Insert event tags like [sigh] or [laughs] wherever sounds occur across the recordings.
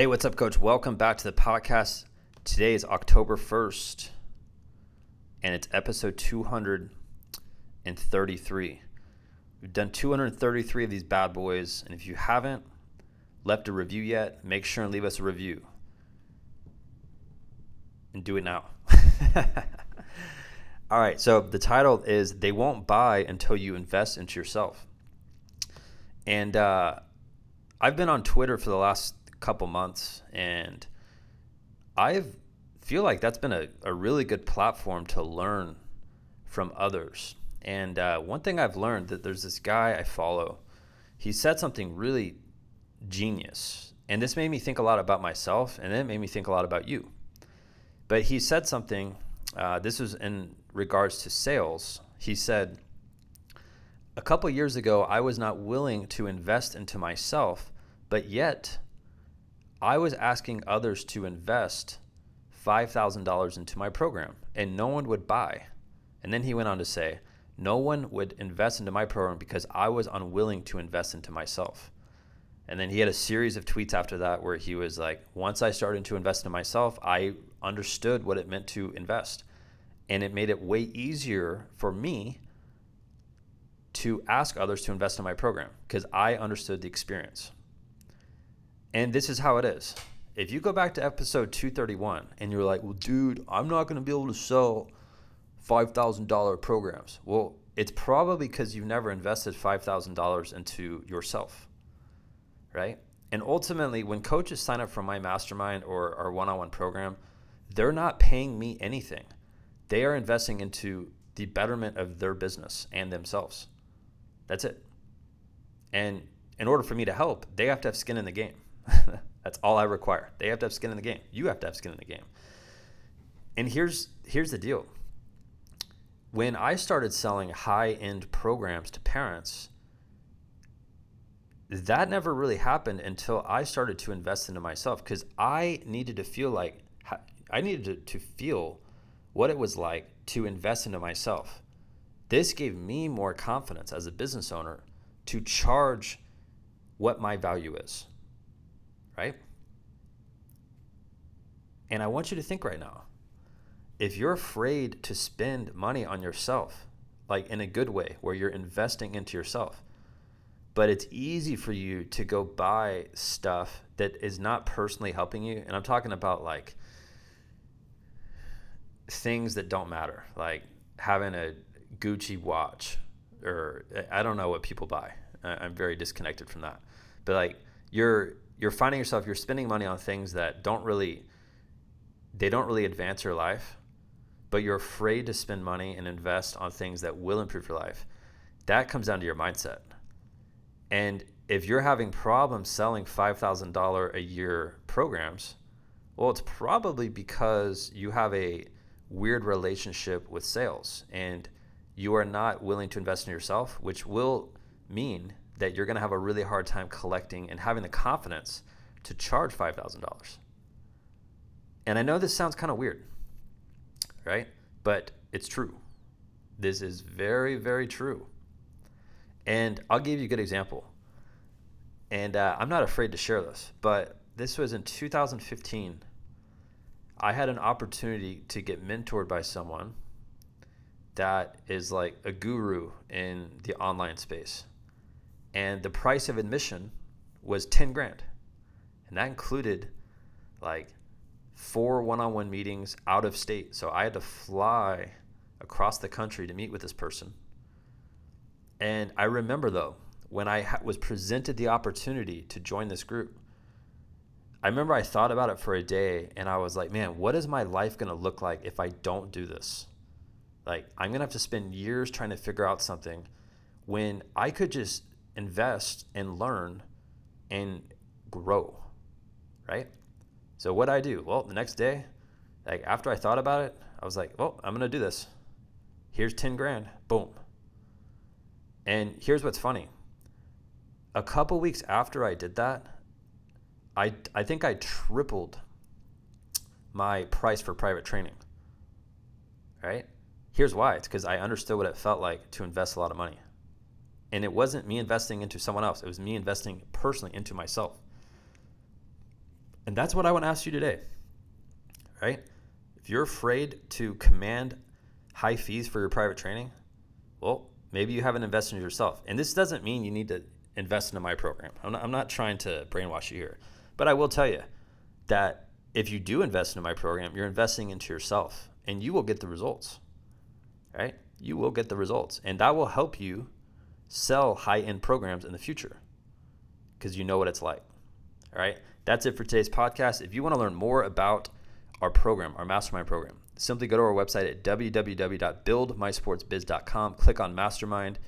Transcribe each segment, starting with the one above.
Hey, what's up, coach? Welcome back to the podcast. Today is October 1st, and it's episode 233. We've done 233 of these bad boys, and if you haven't left a review yet, make sure and leave us a review. And do it now. [laughs] All right, so the title is They Won't Buy Until You Invest into Yourself. And uh, I've been on Twitter for the last couple months, and I feel like that's been a, a really good platform to learn from others. And uh, one thing I've learned that there's this guy I follow. He said something really genius, and this made me think a lot about myself, and then it made me think a lot about you. But he said something. Uh, this was in regards to sales. He said, "A couple years ago, I was not willing to invest into myself, but yet." I was asking others to invest $5,000 into my program and no one would buy. And then he went on to say, no one would invest into my program because I was unwilling to invest into myself. And then he had a series of tweets after that where he was like, once I started to invest in myself, I understood what it meant to invest. And it made it way easier for me to ask others to invest in my program because I understood the experience. And this is how it is. If you go back to episode 231 and you're like, well, dude, I'm not going to be able to sell $5,000 programs. Well, it's probably because you've never invested $5,000 into yourself, right? And ultimately, when coaches sign up for my mastermind or our one on one program, they're not paying me anything. They are investing into the betterment of their business and themselves. That's it. And in order for me to help, they have to have skin in the game. [laughs] That's all I require. They have to have skin in the game. You have to have skin in the game. And here's here's the deal. When I started selling high-end programs to parents, that never really happened until I started to invest into myself because I needed to feel like I needed to, to feel what it was like to invest into myself. This gave me more confidence as a business owner to charge what my value is right? And I want you to think right now if you're afraid to spend money on yourself, like in a good way, where you're investing into yourself, but it's easy for you to go buy stuff that is not personally helping you. And I'm talking about like things that don't matter, like having a Gucci watch, or I don't know what people buy. I'm very disconnected from that. But like you're you're finding yourself you're spending money on things that don't really they don't really advance your life but you're afraid to spend money and invest on things that will improve your life. That comes down to your mindset. And if you're having problems selling $5000 a year programs well it's probably because you have a weird relationship with sales and you are not willing to invest in yourself which will mean that you're going to have a really hard time collecting and having the confidence to charge $5,000. And I know this sounds kind of weird, right? But it's true. This is very, very true. And I'll give you a good example. And uh, I'm not afraid to share this, but this was in 2015. I had an opportunity to get mentored by someone that is like a guru in the online space and the price of admission was 10 grand. And that included like four one-on-one meetings out of state. So i had to fly across the country to meet with this person. And i remember though when i ha- was presented the opportunity to join this group i remember i thought about it for a day and i was like man what is my life going to look like if i don't do this? Like i'm going to have to spend years trying to figure out something when i could just invest and learn and grow, right? So what I do? Well, the next day, like after I thought about it, I was like, well, I'm gonna do this. Here's 10 grand. Boom. And here's what's funny. A couple weeks after I did that, I, I think I tripled my price for private training. Right? Here's why. It's because I understood what it felt like to invest a lot of money. And it wasn't me investing into someone else, it was me investing personally into myself. And that's what I want to ask you today. Right? If you're afraid to command high fees for your private training, well, maybe you haven't invested in yourself. And this doesn't mean you need to invest into my program. I'm not, I'm not trying to brainwash you here. But I will tell you that if you do invest into my program, you're investing into yourself and you will get the results. Right? You will get the results. And that will help you sell high end programs in the future because you know what it's like. All right. That's it for today's podcast. If you want to learn more about our program, our mastermind program, simply go to our website at www.buildmysportsbiz.com, click on mastermind.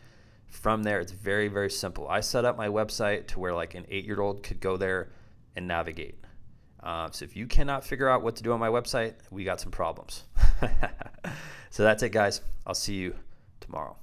From there, it's very, very simple. I set up my website to where like an eight year old could go there and navigate. Uh, so if you cannot figure out what to do on my website, we got some problems. [laughs] so that's it, guys. I'll see you tomorrow.